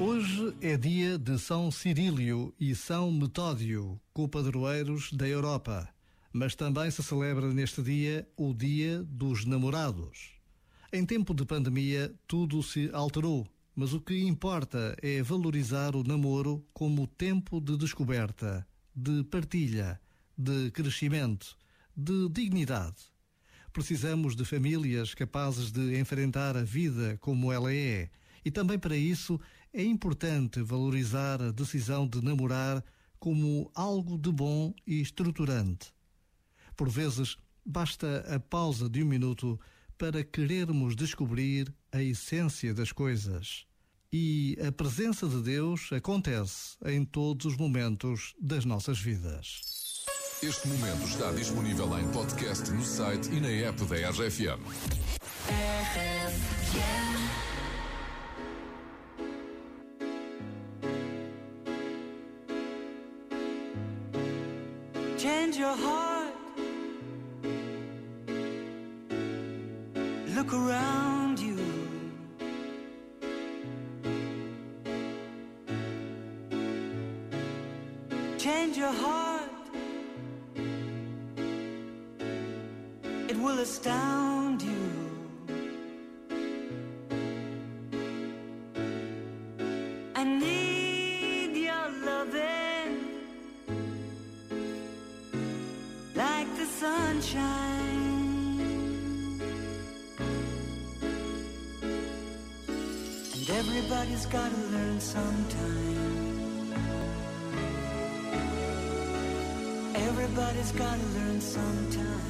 Hoje é dia de São Cirílio e São Metódio, copadroeiros da Europa. Mas também se celebra neste dia o Dia dos Namorados. Em tempo de pandemia, tudo se alterou, mas o que importa é valorizar o namoro como tempo de descoberta, de partilha, de crescimento, de dignidade. Precisamos de famílias capazes de enfrentar a vida como ela é e também para isso é importante valorizar a decisão de namorar como algo de bom e estruturante. Por vezes, basta a pausa de um minuto para querermos descobrir a essência das coisas. E a presença de Deus acontece em todos os momentos das nossas vidas. Este momento está disponível em podcast no site e na app da RFM. Change your heart. Look around you. Change your heart. It will astound you. I need sunshine. And everybody's gotta learn sometime. Everybody's gotta learn sometime.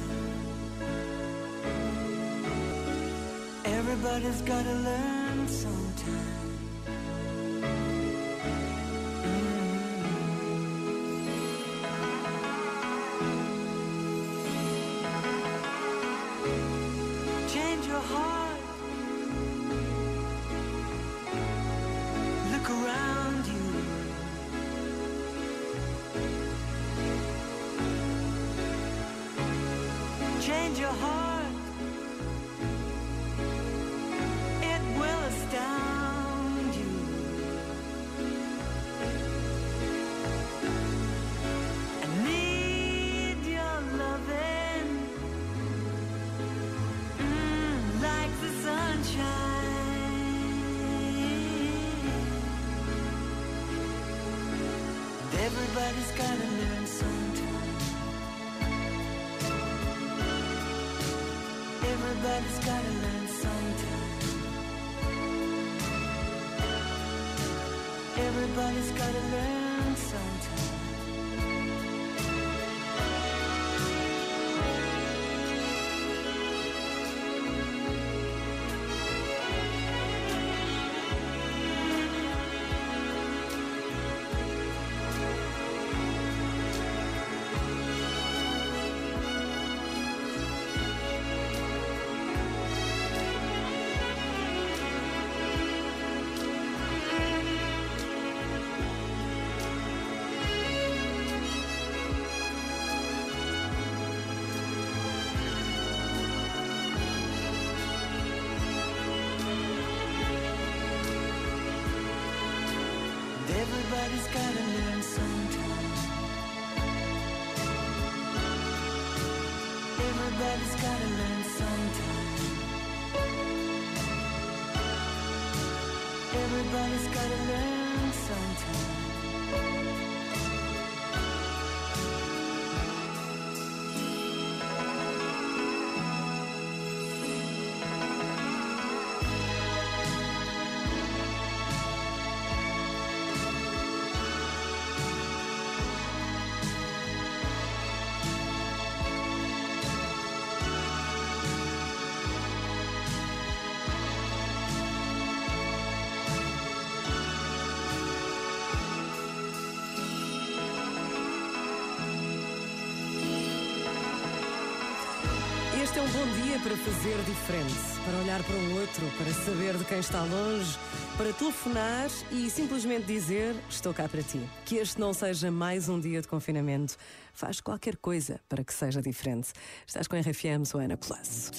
Everybody's gotta learn sometime. Change your heart. It will astound you. I need your loving. Mm, like the sunshine. Everybody's gotta learn Everybody's gotta learn sometime. Everybody's gotta learn sometime. Everybody's gotta learn sometime. Everybody's gotta learn. Everybody's gotta learn. É um bom dia para fazer diferente, para olhar para o outro, para saber de quem está longe, para telefonar e simplesmente dizer: Estou cá para ti. Que este não seja mais um dia de confinamento. Faz qualquer coisa para que seja diferente. Estás com a RFM, sou Ana Colasso.